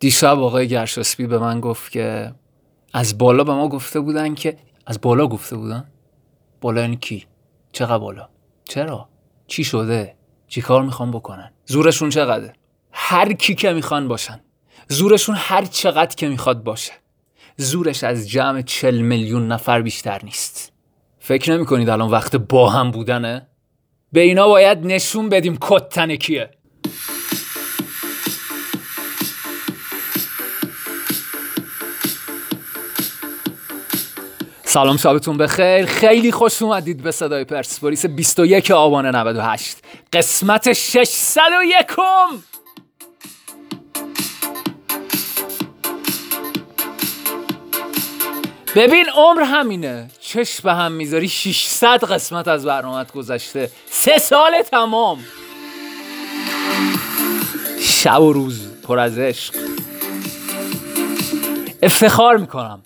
دیشب آقای گرشاسبی به من گفت که از بالا به ما گفته بودن که از بالا گفته بودن؟ بالا یعنی کی؟ چقدر بالا؟ چرا؟ چی شده؟ چی کار می‌خوان بکنن؟ زورشون چقدره؟ هر کی که می‌خوان باشن. زورشون هر چقدر که می‌خواد باشه. زورش از جمع چل میلیون نفر بیشتر نیست. فکر نمی کنید الان وقت با هم بودنه؟ به اینا باید نشون بدیم کتن کیه. سلام شبتون بخیر. خیلی خوش اومدید به صدای پرسپولیس 21 آبان 98 قسمت 601 ببین عمر همینه. چش به هم می‌ذاری 600 قسمت از برنامه گذشته. سه سال تمام. شب و روز پر از عشق. افتخار می‌کنم.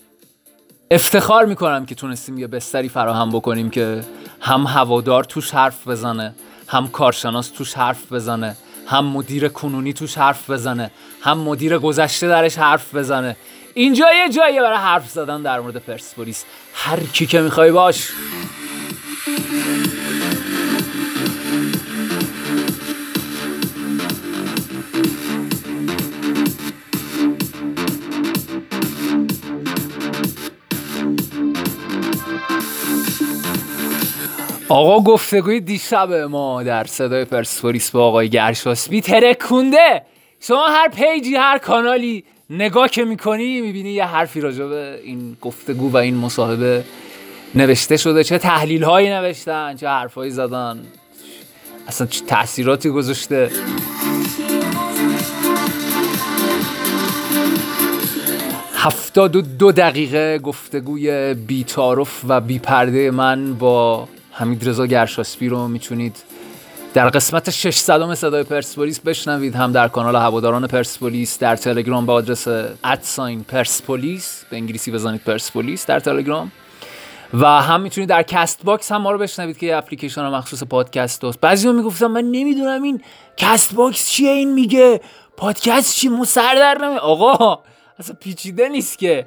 افتخار می‌کنم که تونستیم یه بستری فراهم بکنیم که هم هوادار توش حرف بزنه هم کارشناس توش حرف بزنه هم مدیر کنونی توش حرف بزنه هم مدیر گذشته درش حرف بزنه. اینجا یه جاییه برای حرف زدن در مورد پرسپولیس. هر کی که می‌خوای باش. آقا گفتگوی دیشب ما در صدای پرسپولیس با آقای گرشاسبی ترکونده. شما هر پیجی هر کانالی نگاه که می‌کنی می‌بینی یه حرفی راجع به این گفتگو و این مصاحبه نوشته شده. چه تحلیل هایی نوشتن چه حرفایی زدن. اصلا چه تاثیراتی گذاشته. هفتاد و دو دقیقه گفتگوی بیتارف و بیپرده من با حمید رضا گرشاسپی رو می‌تونید در قسمت 600 صدای پرسپولیس بشنوید. هم در کانال هواداران پرسپولیس در تلگرام به آدرس at sign پرسپولیس به انگلیسی بزنید پرسپولیس در تلگرام. و هم می‌تونید در Castbox هم ما رو بشنوید که اپلیکیشن مخصوص پادکست هست بعضی می‌گفتن من نمی‌دونم این Castbox چیه؟ این میگه پادکست چی؟ ما سر در نمیاریم آقا اصلا پیچیده نیست که.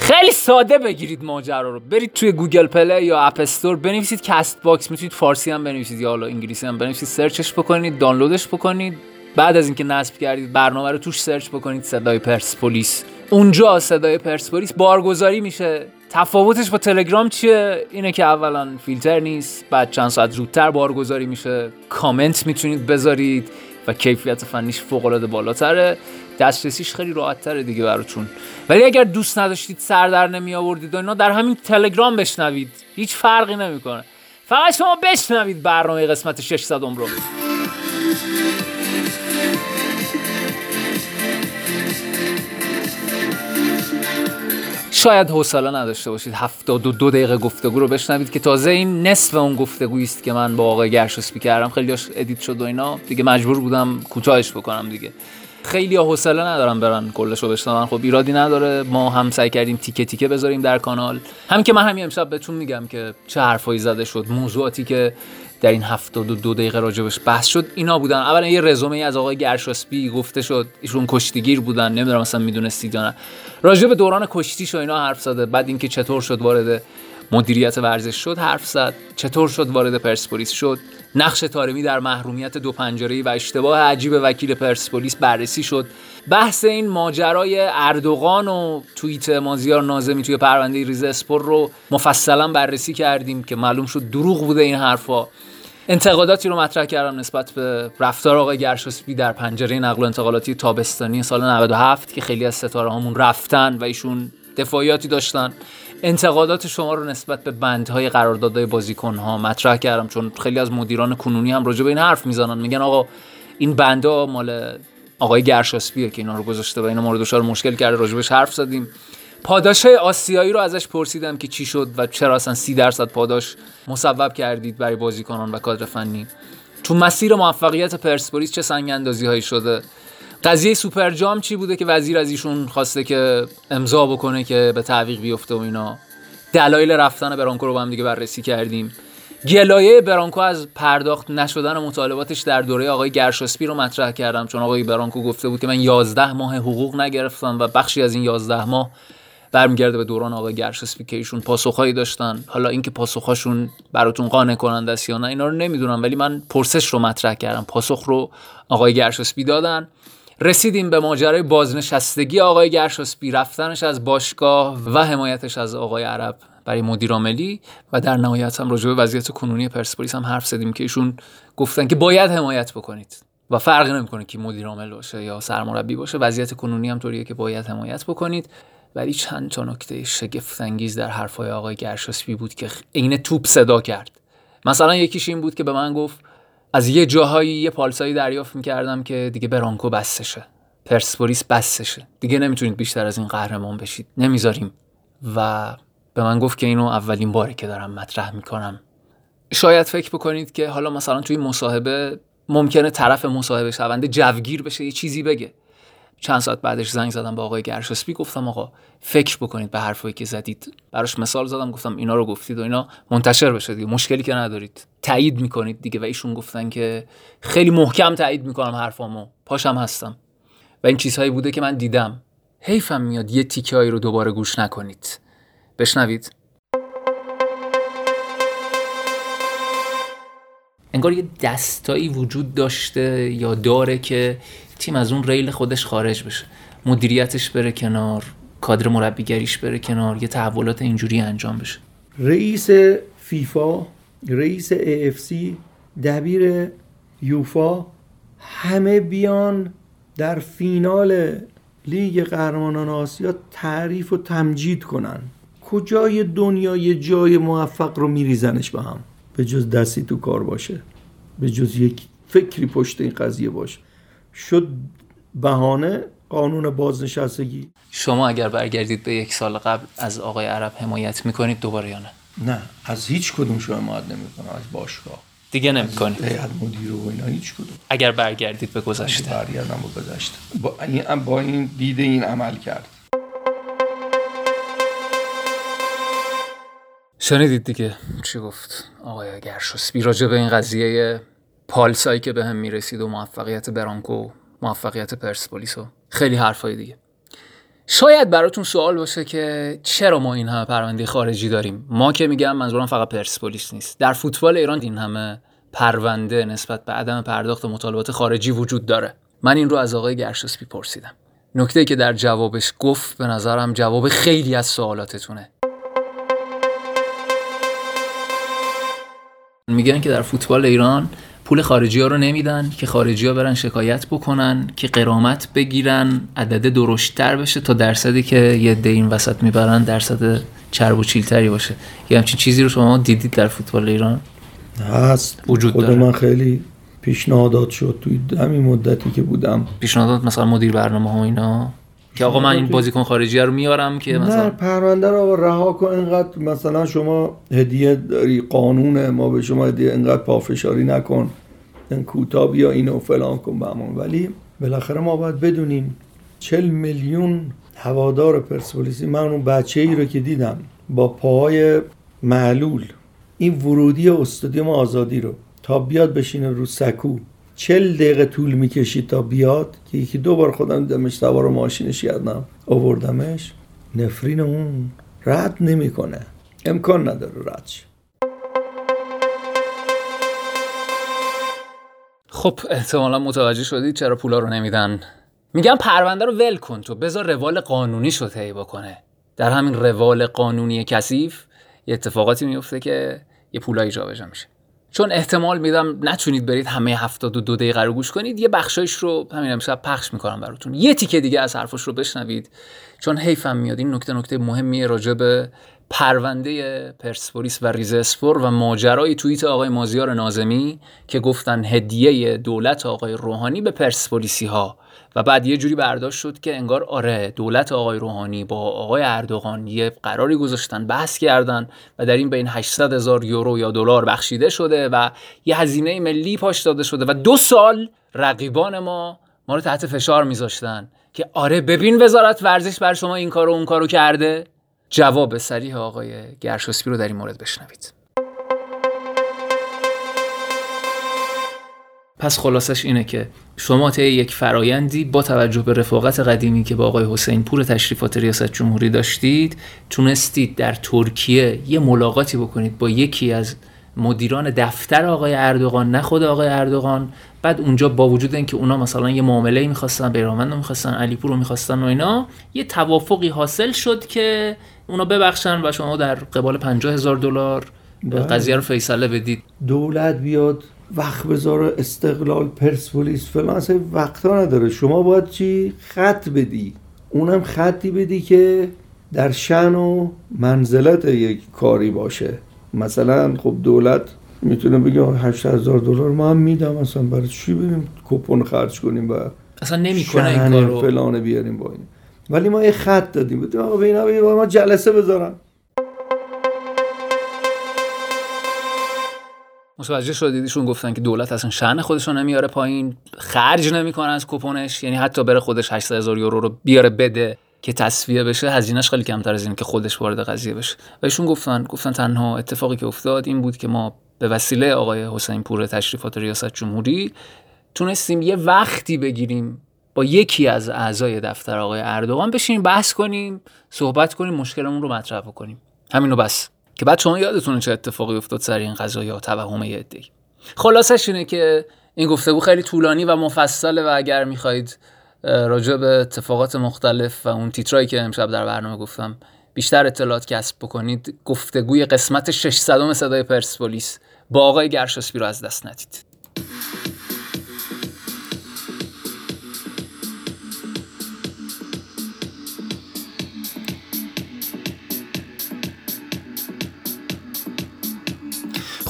خیلی ساده بگیرید ماجرا رو. برید توی Google Play یا App Store بنویسید Castbox. می‌تونید فارسی هم بنویسید یا حالا انگلیسی هم بنویسید. search ش بکنید دانلودش بکنید. بعد از اینکه نصب کردید برنامه رو توش search بکنید. صدای پرسپولیس. اونجا صدای پرسپولیس بارگذاری میشه. تفاوتش با تلگرام چیه؟ اینه که اولا فیلتر نیست. بعد چند ساعت زودتر بارگذاری میشه. کامنت می‌تونید بذارید و کیفیت فنیش فوق العاده بالاتره. دسترسیش خیلی راحت تره دیگه براتون. ولی اگر دوست نداشتید سر در نمی آوردید اینا در همین تلگرام بشنوید. هیچ فرقی نمی‌کنه. فقط شما بشنوید برنامه قسمت 600 رو. شاید حوصله نداشته باشید. هفتاد و دو دقیقه گفتگو رو بشنوید که تازه این نصف اون گفتگویی است که من با آقای گرشاسپی کردم. خیلی ادیت شد و اینا. دیگه مجبور بودم کوتاهش بکنم دیگه. خیلی حوصله ندارم برن کلش رو بشنون. خب ایرادی نداره. ما هم سعی کردیم تیکه تیکه بذاریم در کانال. هم که من همین امشب بهتون میگم که چه حرفایی زده شد. موضوعاتی که در این هفته دو, دو دقیقه راجبش بحث شد اینا بودن. اولا یه رزومه از آقای گرشاسبی گفته شد. ایشون کشتیگیر بودن. نمی‌دونم اصلا می‌دونستید یا نه. راجع به دوران کشتیش و اینا حرف زده. بعد اینکه چطور شد وارد مدیریت ورزش شد حرف زد. چطور شد وارد پرسپولیس شد؟ نقش تارمی در محرومیت دو پنجره و اشتباه عجیب وکیل پرسپولیس بررسی شد. بحث این ماجرای اردوغان و توییت مازیار نازمی توی پرونده ریز اسپور رو مفصلا بررسی کردیم که معلوم شد دروغ بوده این حرفا. انتقاداتی رو مطرح کردم نسبت به رفتار آقای گرشاسبی در پنجره نقل و انتقالاتی تابستانی سال 97 که خیلی از ستاره هامون رفتن و ایشون دفاعیاتی داشتن. انتقادات شما رو نسبت به بندهای قراردادهای بازیکن ها مطرح کردم چون خیلی از مدیران کنونی هم راجع به این حرف می‌زنن. میگن آقا این بندا مال آقای گرشاسپیه که اینا رو گذاشته و اینا مورد دچار مشکل کرده راجبش حرف زدیم. پاداش آسیایی رو ازش پرسیدم که چی شد و چرا اصلا سی درصد پاداش مصوب کردید برای بازیکنان و کادر فنی. تو مسیر موفقیت پرسپولیس چه سنگ اندازی هایی شده؟ قضیه سوپر جام چی بوده که وزیر از ایشون خواسته که امضا بکنه که به تعویق بیفته و اینا؟ دلایل رفتن برانکو رو با هم دیگه بررسی کردیم. گلایه برانکو از پرداخت نشدن مطالباتش در دوره آقای گرشاسپی رو مطرح کردم چون آقای برانکو گفته بود که من 11 ماه حقوق نگرفتم و بخشی از این 11 ماه برمیگرده به دوران آقای گرشاسپی که ایشون پاسخهایی داشتن. حالا اینکه پاسخهاشون براتون قانع کننده است یا نه اینا رو نمی‌دونم ولی من پرسش رو مطرح کردم. پاسخ رو آقای گرشاسپی دادن. رسیدیم به ماجرای بازنشستگی آقای گرشاسپی رفتنش از باشگاه و حمایتش از آقای عرب برای مدیر عاملی و در نهایت هم راجع به وضعیت کنونی پرسپولیس هم حرف زدیم که ایشون گفتن که باید حمایت بکنید و فرقی نمی‌کنه که مدیر عامل باشه یا سرمربی باشه وضعیت کنونی هم طوریه که باید حمایت بکنید. ولی چند تا نکته شگفت انگیز در حرفای آقای گرشاسپی بود که عین توپ صدا کرد. مثلا یکیش این بود که به من گفت از یه جاهایی یه پالسایی دریافت می‌کردم که دیگه برانکو بستشه. پرسپولیس بستشه. دیگه نمی‌تونید بیشتر از این قهرمان بشید. نمی‌ذاریم. و به من گفت که اینو اولین باری که دارم مطرح می‌کنم. شاید فکر بکنید که حالا مثلا توی مصاحبه ممکنه طرف مصاحبه شونده جوگیر بشه یه چیزی بگه. چند ساعت بعدش زنگ زدم با آقای گرشاسپی گفتم آقا فکر بکنید به حرفایی که زدید. براش مثال زدم گفتم اینا رو گفتید و اینا منتشر بشه دیگه مشکلی که ندارید. تایید می‌کنید دیگه و ایشون گفتن که خیلی محکم تایید می‌کنم حرفامو. پاشم هستم. و این چیزهایی بوده که من دیدم. حیفم میاد یه تیکه رو دوباره گوش نکنید. بشنوید. انگار یه دستایی وجود داشته یا داره که تیم از اون ریل خودش خارج بشه. مدیریتش بره کنار کادر مربیگریش بره کنار یه تحولات اینجوری انجام بشه. رئیس فیفا رئیس AFC دبیر یوفا همه بیان در فینال لیگ قهرمانان آسیا تعریف و تمجید کنن. کجای دنیا یه جای موفق رو میریزنش به هم؟ به جز دستی تو کار باشه. به جز یک فکری پشت این قضیه باشه. شد بهانه قانون بازنشستگی؟ شما اگر برگردید به یک سال قبل از آقای عرب حمایت می‌کنید دوباره یا نه؟ نه از هیچ کدوم شما حمایت نمی‌کنم از باشگاه. دیگه نمی‌کنید؟ هیئت مدیره و اینا هیچ کدوم. اگر برگردید به گذشته. برگردم به گذشته. با این با این دیده این عمل کرد. شنیدید دیگه چی گفت آقای گرشوسبی راجع به این قضیه پالسایی که به هم می‌رسید و موفقیت برانکو موفقیت پرسپولیس و خیلی حرفای دیگه. شاید براتون سوال باشه که چرا ما این همه پرونده خارجی داریم؟ ما که میگم منظورم فقط پرسپولیس نیست. در فوتبال ایران این همه پرونده نسبت به عدم پرداخت مطالبات خارجی وجود داره. من این رو از آقای گرشوسپی پرسیدم نکته که در جوابش گفت به نظرم جواب خیلی از سوالاتتونه. میگن که در فوتبال ایران پول خارجی ها رو نمیدن که خارجی ها برن شکایت بکنن که قرامت بگیرن عدد درشتتر بشه تا درصدی که یه ده این وسط می‌برن درصد چرب و چیلتری باشه. یه همچین چیزی رو شما دیدید در فوتبال ایران؟ هست. وجود خود داره. من خیلی پیشنهادات شد توی همین مدتی که بودم. پیشنهادات مثلا مدیر برنامه ها اینا؟ که آقا من این بازیکن خارجی رو میارم که مثلا نه پرونده رو رها کن اینقدر مثلا شما هدیه داری قانون ما به شما هدیه اینقدر پافشاری نکن این کوتاه بیا اینو فلان کن بهمون ولی بالاخره ما باید بدونیم چل میلیون هوادار پرسپولیسی من اون بچه ای رو که دیدم با پاهای معلول این ورودی استادیوم آزادی رو تا بیاد بشینه رو سکو چل دقیقه طول می‌کشید تا بیاد که یکی دو بار خودم دمش سوار ماشینش یادم آوردمش. نفرین اون رد نمی‌کنه. امکان نداره رد خب احتمالا متوجه شدید چرا پولا رو نمیدن. میگم پرونده رو ول کن تو بذار روال قانونی شو طی بکنه. در همین روال قانونی کثیف یه اتفاقاتی میفته که یه پولایی جابجا میشه. چون احتمال میدم نتونید برید همه هفتاد و دو دقیقه رو گوش کنید یه بخشایش رو همین امشب پخش می‌کنم براتون. یه تیکه دیگه از حرفش رو بشنوید چون حیفم میاد. این نکته نکته مهمیه راجع به پرونده پرسپولیس و ریزسپور و ماجرای توییت آقای مازیار نازمی که گفتن هدیه دولت آقای روحانی به پرسپولیسی ها و بعد یه جوری برداشت شد که انگار آره دولت آقای روحانی با آقای اردوغان یه قراری گذاشتن بحث کردن و در این بین 800 هزار یورو یا دلار بخشیده شده و یه هزینه ملی پاش داده شده و دو سال رقیبان ما ما رو تحت فشار میذاشتن که آره ببین وزارت ورزش بر شما این کارو اون کارو کرده. جواب سریح آقای گرشوسپی رو در این مورد بشنوید. پس خلاصش اینه که شما طی یک فرایندی با توجه به رفاقت قدیمی که با آقای حسین پور تشریفات ریاست جمهوری داشتید تونستید در ترکیه یه ملاقاتی بکنید با یکی از مدیران دفتر آقای اردوغان نه خود آقای اردوغان بعد اونجا با وجود اینکه اونا مثلا یه معامله می‌خواستن بیرامند رو می‌خواستن علیپور رو می‌خواستن و اینا یه توافقی حاصل شد که اونا ببخشن و شما در قبال 50 هزار دلار بله. قضیه رو فیصله بدید دولت بیاد وقت بذاره استقلال پرسپولیس فلان. اصلا وقتا نداره. شما باید چی؟ خط بدی. اونم خطی بدی که در شن و منزلت یک کاری باشه. مثلا خب دولت می‌تونه بگه 8 هزار دلار ما هم میدم. اصلا برای چی بریم کپون خرج کنیم و اصلا نمی‌کنه این کارو. فلانه بیاریم با این؟ ولی ما یه خط دادیم. آقا به اینا ما جلسه بذارن متوجه شدید؟ ایشون گفتن که دولت اصلا شأن خودش رو نمیاره پایین خرج نمی‌کنه از کوپونش یعنی حتی بره خودش 800 هزار یورو رو بیاره بده که تصفیه بشه هزینهش خیلی کمتر از این که خودش وارد قضیه بشه. و ایشون گفتن گفتن تنها اتفاقی که افتاد این بود که ما به وسیله آقای حسین پور تشریفات ریاست جمهوری تونستیم یه وقتی بگیریم با یکی از اعضای دفتر آقای اردوغان بشینیم بحث کنیم صحبت کنیم مشکلمون رو مطرح کنیم همینو بس. که بعد شما یادتونه چه اتفاقی افتاد سر این قضا یا توهم یه خلاصش اینه که این گفتگو خیلی طولانی و مفصله و اگر می‌خواهید راجع به اتفاقات مختلف و اون تیترایی که امشب در برنامه گفتم بیشتر اطلاعات کسب بکنید. گفتگوی قسمت 600 صدای پرسپولیس با آقای گرشاسبی رو از دست ندید.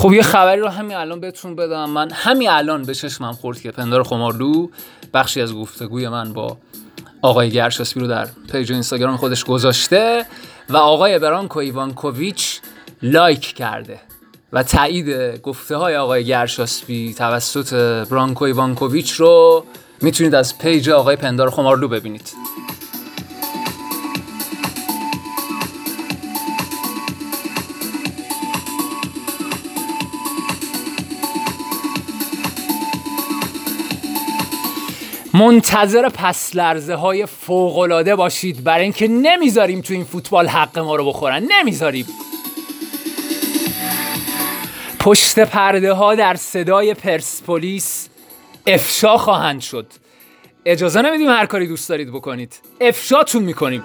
خب یه خبری رو همین الان بهتون بدم. من همین الان به چشمم خورد که پندار خمارلو بخشی از گفتگوی من با آقای گرشاسبی رو در پیج اینستاگرام خودش گذاشته و آقای برانکو ایوانکوویچ لایک کرده و تایید گفته های آقای گرشاسبی توسط برانکو ایوانکوویچ رو می‌تونید از پیج آقای پندار خمارلو ببینید. منتظر پس لرزه های فوقلاده باشید. برای اینکه نمی‌ذاریم تو این فوتبال حق ما رو بخورن. نمی‌ذاریم. پشت پرده ها در صدای پرسپولیس افشا خواهند شد. اجازه نمیدیم هر کاری دوست دارید بکنید. افشاتون می‌کنیم.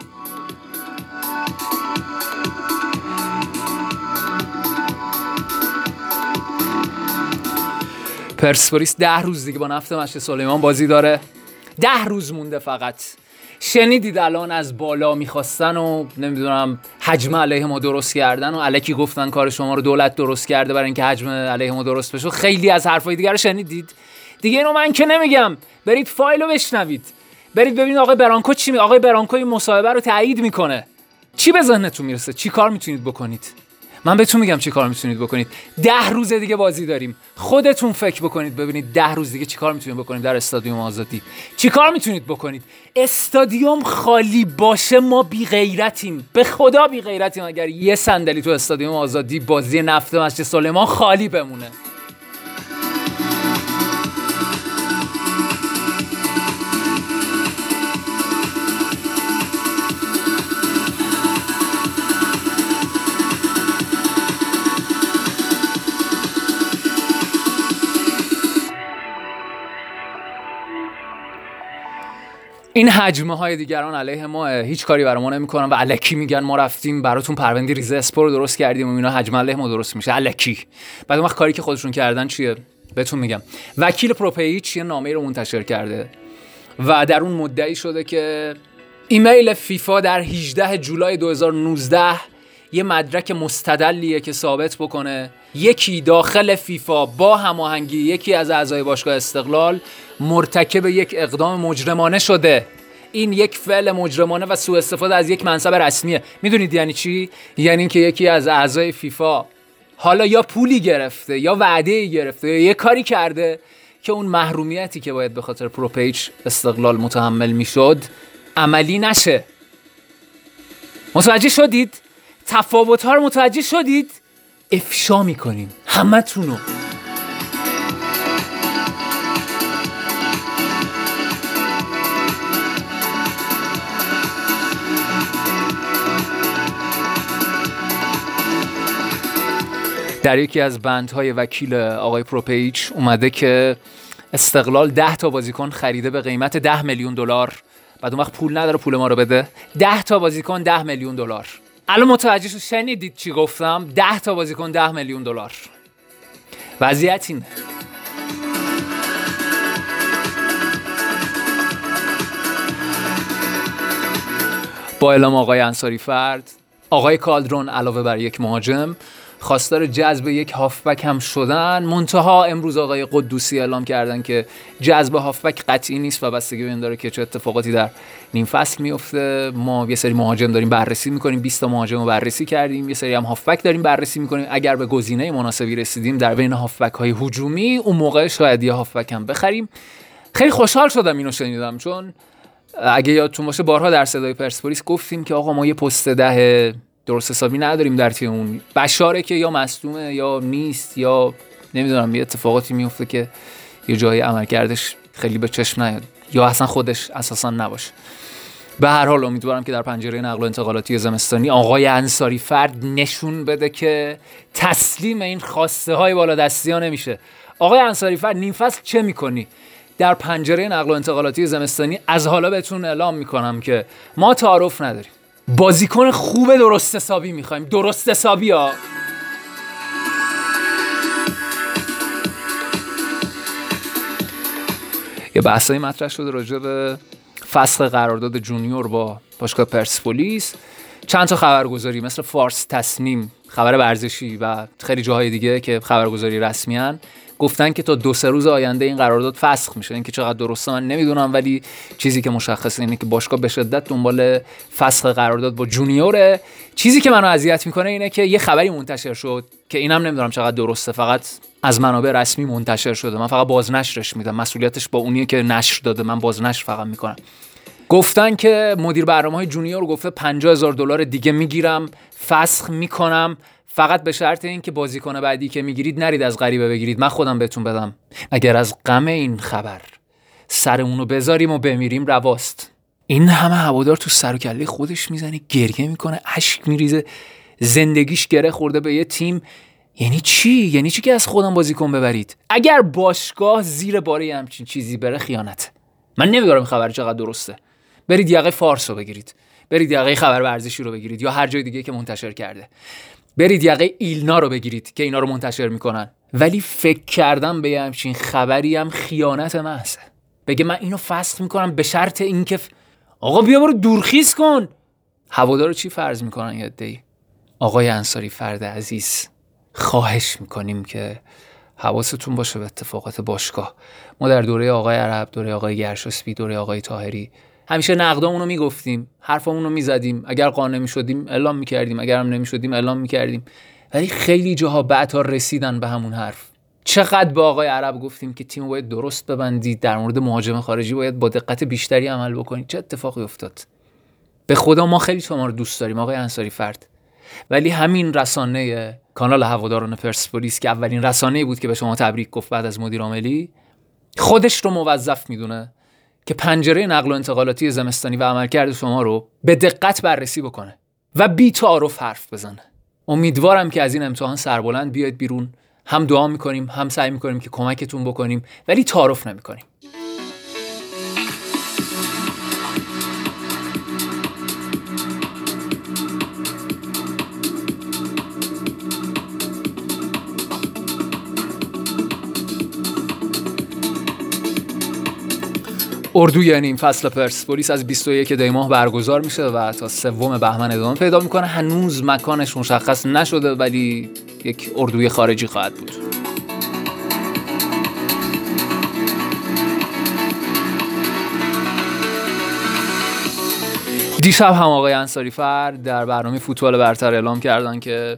پرسپولیس ده روز دیگه با نفت مشت سلیمان بازی داره. ده روز مونده فقط. شنیدید الان از بالا می‌خواستن و نمی‌دونم حجم علیه ما درست کردن و علکی گفتن کار شما رو دولت درست کرده برای اینکه حجم علیه ما درست بشه خیلی از حرفای دیگر رو شنیدید. دیگه اینو من که نمیگم. برید فایل رو بشنوید. برید ببینید آقای برانکو چی می آقای برانکو این مصاحبه رو تایید می‌کنه. چی به ذهنتون می‌رسه؟ چی کار می‌تونید بکنید؟ من بهتون میگم چی کار می‌تونید بکنید. ده روز دیگه بازی داریم. خودتون فکر بکنید ببینید ده روز دیگه چی کار می‌تونید بکنید در استادیوم آزادی. چی کار می‌تونید بکنید؟ استادیوم خالی باشه ما بی غیرتیم. به خدا بی غیرتیم اگر یه صندلی تو استادیوم آزادی بازی نفت مسجد سلیمان خالی بمونه. این حجمه های دیگران علیه ما هیچ کاری برای ما نمی‌کنن و الکی میگن ما رفتیم براتون پروندی ریزه اسپور درست کردیم و اینا حجم علیه ما درست میشه. الکی. بعد وقت کاری که خودشون کردن چیه؟ بهتون میگم. وکیل پروپیچ یه نامه رو منتشر کرده. و در اون مدعی شده که ایمیل فیفا در 18 جولای 2019 یه مدرک مستدلیه که ثابت بکنه. یکی داخل فیفا با هماهنگی یکی از اعضای باشگاه استقلال مرتکب یک اقدام مجرمانه شده. این یک فعل مجرمانه و سوء استفاده از یک منصب رسمیه. می‌دونید یعنی چی؟ یعنی اینکه یکی از اعضای فیفا حالا یا پولی گرفته یا وعده گرفته یا یه کاری کرده که اون محرومیتی که باید به خاطر پروپیچ استقلال متحمل می‌شد عملی نشه. متوجه شدید؟ تفاوت ها رو متوجه شدید؟ افشا می‌کنیم. همه رو در یکی از بندهای وکیل آقای پروپیچ اومده که استقلال ده تا بازیکن خریده به قیمت ده میلیون دلار. بعد اون وقت پول نداره پول ما رو بده. ده تا بازیکن 10 میلیون دلار. الان متوجه شد شنیدید چی گفتم؟ ده تا بازیکن ده میلیون دلار. وضعیت اینه. با اعلام آقای انصاری فرد آقای کالدرون علاوه بر یک مهاجم خواستار جذب یک هافبک هم شدن منتها امروز آقای قدوسی اعلام کردن که جذب هافبک قطعی نیست و بستگی به این داره که چه اتفاقاتی در نیم فصل میفته. ما یه سری مهاجم داریم بررسی می‌کنیم 20 تا مهاجم رو بررسی کردیم یه سری هم هافبک داریم بررسی می‌کنیم. اگر به گزینه مناسبی رسیدیم در بین هافبک های هجومی اون موقع شاید یه هافبک هم بخریم. خیلی خوشحال شدم اینو شنیدم چون اگه یادتون باشه بارها در صدای پرسپولیس گفتیم که آقا ما یه پست ده درست حسابی نداریم در تیم اون بشاره که یا مصدومه یا نیست یا نمی‌دونم یه اتفاقاتی میفته که یه جایی عملکردش خیلی به چشم نیاد. یا اصلا خودش اساسا نباشه. به هر حال امیدوارم که در پنجره نقل و انتقالاتی زمستانی آقای انصاری فرد نشون بده که تسلیم این خواسته های بالا دستی ها نمیشه. آقای انصاری فرد نیم فصل چه می‌کنی؟ در پنجره نقل و انتقالاتی زمستانی از حالا بهتون اعلام می‌کنم که ما تعارف نداریم. بازیکن خوب درست حسابی می‌خوایم. درست حسابی ها. یه بحثایی مطرح شده راجع به فسخ قرارداد جونیور با باشگاه پرسپولیس. چند تا خبرگزاری مثل فارس تصمیم خبر ورزشی و خیلی جاهای دیگه که خبرگزاری رسمی هن گفتن که تا دو سه روز آینده این قرارداد فسخ میشه. اینکه چقدر درسته من نمی‌دونم ولی چیزی که مشخصه اینه که باشگاه به شدت دنبال فسخ قرارداد با جونیوره. چیزی که منو اذیت می‌کنه اینه که یه خبری منتشر شد که اینم نمی‌دونم چقدر درسته. فقط از منابع رسمی منتشر شده. من فقط بازنشرش میدم. مسئولیتش با اونیه که نشر داده. من بازنشر فقط می‌کنم. گفتن که مدیر برنامه های جونیور گفته 50 هزار دلار دیگه می‌گیرم فسخ می‌کنم. فقط به شرط اینکه بازیکن بعدی که می‌گیرید نرید از غریبه بگیرید. من خودم بهتون بدم. اگر از غم این خبر سر اونو بذاریم و بمیریم رواست. این همه هوادار تو سر و کله خودش می‌زنه گریه می‌کنه اشک میریزه زندگیش گره خورده به یه تیم. یعنی چی؟ یعنی چی که از خودم بازیکن ببرید؟ اگر باشگاه زیر باره همچین چیزی بره خیانت. من نمی‌دونم این خبر چقدر درسته. برید یقه فارس رو بگیرید. برید یقه خبر ورزشی رو بگیرید یا هر جای دیگه که منتشر کرده. برید یقه ایلنا رو بگیرید که اینا رو منتشر می‌کنن. ولی فکر کردم به همچین خبری هم خیانت محضه بگه من اینو فسخ می‌کنم به شرط اینکه آقا بیا برو دورخیز کن. هوادارو چی فرض می‌کنن یاد دی آقای انصاری فرد عزیز خواهش می‌کنیم که حواستون باشه به اتفاقات باشگاه. ما در دوره آقای عرب دوره آقای گرشاسبی دوره آقای تاهری همیشه نقدامون رو می‌گفتیم حرفمون رو می‌زدیم. اگر قانع می‌شدیم اعلام می‌کردیم. اگر هم نمی‌شدیم اعلام می‌کردیم. ولی خیلی جاها بعدها رسیدن به همون حرف. چقدر به آقای عرب گفتیم که تیم باید درست ببندید در مورد مهاجم خارجی باید با دقت بیشتری عمل بکنید. چه اتفاقی افتاد؟ به خدا ما خیلی شما رو دوست داریم آقای انصاری فرد. ولی همین رسانه کانال هواداران پرسپولیس که اولین رسانه بود که به شما تبریک گفت بعد از مدیر عاملی خودش رو موظف می‌دونه. که پنجره نقل و انتقالاتی زمستانی و عملکرد شما رو به دقت بررسی بکنه و بی تعارف حرف بزنه. امیدوارم که از این امتحان سربلند بیاید بیرون. هم دعا می‌کنیم هم سعی می‌کنیم که کمکتون بکنیم ولی تعارف نمی‌کنیم. اردو یعنی این فصل پرسپولیس از 21 دی ماه برگزار میشه و تا سوم بهمن ادامه پیدا می‌کنه. هنوز مکانش مشخص نشده ولی یک اردوی خارجی خواهد بود. دیشب هم آقای انصاری فرد در برنامه فوتبال برتر اعلام کردن که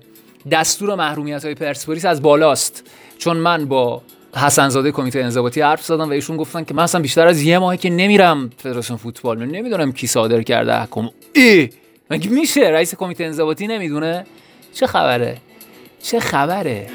دستور محرومیت های پرسپولیس از بالاست. چون من با حسنزاده کمیته انضباطی حرف زدم و ایشون گفتن که من اصلا بیشتر از یه ماهی که نمیرم فدراسیون فوتبال. نمی‌دونم کی صادر کرده حکم. ای! مگه میشه؟ رئیس کمیته انضباطی نمی‌دونه؟ چه خبره؟ چه خبره؟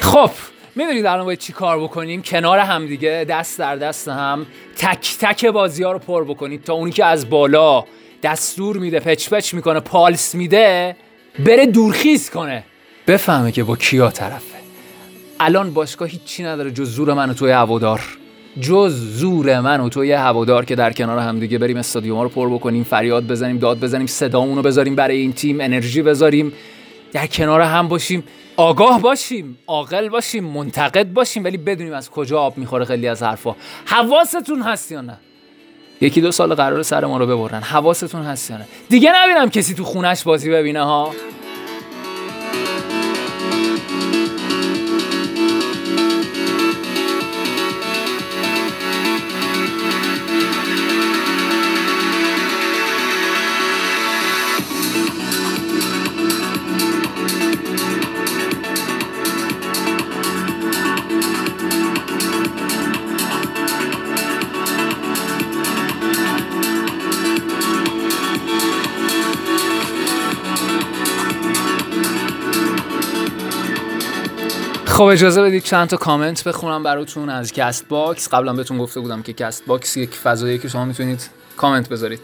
خب می‌دونید الان باید چی کار بکنیم؟ کنار هم دیگه دست در دست هم. تک تک بازی ها رو پر بکنید تا اونی که از بالا دستور میده پچ پچ می‌کنه پالس میده بره دورخیز کنه. بفهمه که با کیا طرفه. الان باشگاه هیچی نداره جز زور من و توی هوادار. جز زور من و توی هوادار که در کنار هم دیگه بریم استادیوم رو پر بکنیم فریاد بزنیم داد بزنیم صدامون رو بذاریم برای این تیم انرژی بذاریم. در کنار هم باشیم آگاه باشیم عاقل باشیم منتقد باشیم ولی بدونیم از کجا آب می‌خوره خیلی از حرفا. حواستون هست یا نه؟ یکی دو سال قرار سر ما رو ببرن. حواستون هست یا نه؟ دیگه نبینم کسی تو خونش بازی ببینه ها؟ خب اجازه بدید چند تا کامنت بخونم براتون از Castbox قبلا بهتون گفته بودم که Castbox یک فضایی که شما می‌تونید کامنت بذارید.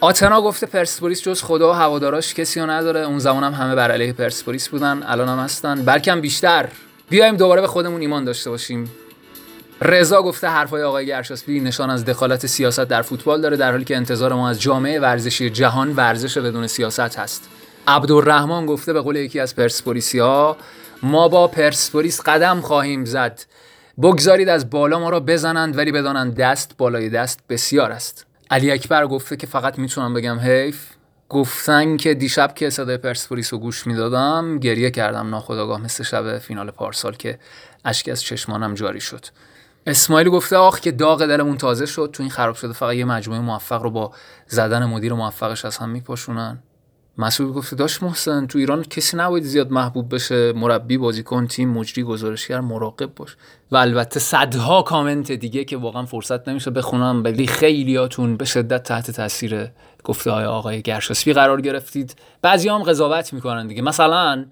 آتنا گفته پرسپولیس جز خدا و هواداراش کسی رو نداره. اون زمان هم همه بر علیه پرسپولیس بودن. الان هم هستن. بلکه بیشتر. بیایم دوباره به خودمون ایمان داشته باشیم. رضا گفته حرفای آقای گرشاسپی نشان از دخالت سیاست در فوتبال داره در حالی که انتظار ما از جامعه ورزشی جهان ورزش بدون سیاست هست. عبدالرحمن گفته به قول یکی از پرسپولیسی ها ما با پرسپولیس قدم خواهیم زد. بگذارید از بالا ما را بزنند ولی بدانند دست بالای دست بسیار است. علی اکبر گفته که فقط می‌تونم بگم حیف. گفتن که دیشب که صدای پرسپولیس رو گوش می‌دادم گریه کردم ناخداگاه مثل شب فینال پارسال که اشک از چشمانم جاری شد. اسماعیل گفته آخ که داغ دلمون تازه شد تو این خراب شده فقط یه مجموعه موفق رو با زدن مدیر موفقش از هم میپاشونن. مسعود گفته داشت محسن تو ایران کسی نباید زیاد محبوب بشه مربی بازیکن تیم مجری گزارشگر مراقب باش. و البته صدها کامنت دیگه که واقعا فرصت نمیشه بخونم ولی خیلیاتون به شدت تحت تاثیر گفته های آقای گرشاسبی قرار گرفتید. بعضی هم قضاوت می‌کنن دیگه. مثلا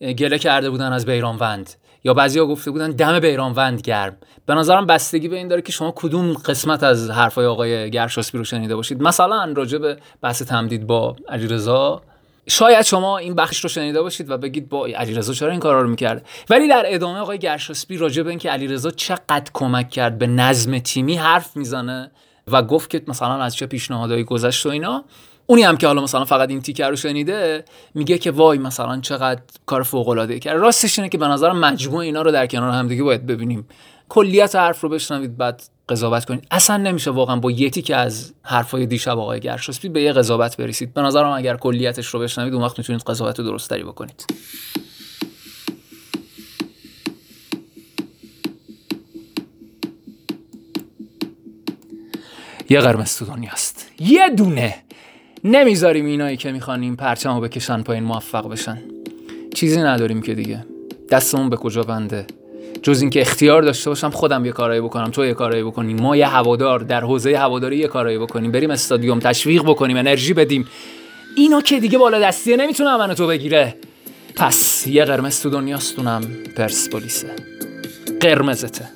گله کرده بودن از بیرانوند یا بعضیا گفته بودن دم بیرانوند گرم. به نظرم بستگی به این داره که شما کدوم قسمت از حرفای آقای گرشاسبی رو شنیده باشید. مثلا راجع به بحث تمدید با علیرضا شاید شما این بخش رو شنیده باشید و بگید با علیرضا چرا این کارا رو می‌کرد. ولی در ادامه آقای گرشاسبی راجع به اینکه علیرضا چقدر کمک کرد به نظم تیمی حرف می‌زنه و گفت که مثلا از چه پیشنهادایی گذشت و اینا اونی هم که حالا مثلا فقط این تیکر رو شنیده میگه که وای مثلا چقدر کار فوق العاده کرد. راستش اینه که به نظرم مجموع اینا رو در کنار هم دیگه باید ببینیم. کلیت حرف رو بشنوید بعد قضاوت کنید. اصلا نمیشه واقعا با یه که از حرفای دیشب آقای گرشاسپی به یه قضاوت برسید. به نظرم اگر کلیتش رو بشنوید اون وقت می‌تونید قضاوت درست تری بکنید. یه قرمز تو دنیاست یه دونه. نمی‌ذاریم اینایی که می‌خوانیم پرچمو بکشن پایین موفق بشن. چیزی نداریم که دیگه. دستمون به کجا بنده؟ جز اینکه اختیار داشته باشم خودم یه کارایی بکنم تو یه کارایی بکنیم ما یه هوادار در حوزه هواداری یه کارایی بکنیم بریم استادیوم تشویق بکنیم انرژی بدیم. اینو که دیگه بالا دستیه نمی‌تونه من تو بگیره. پس یه قرمز تو دنیاستونم پرسپولیسه. قرمزته.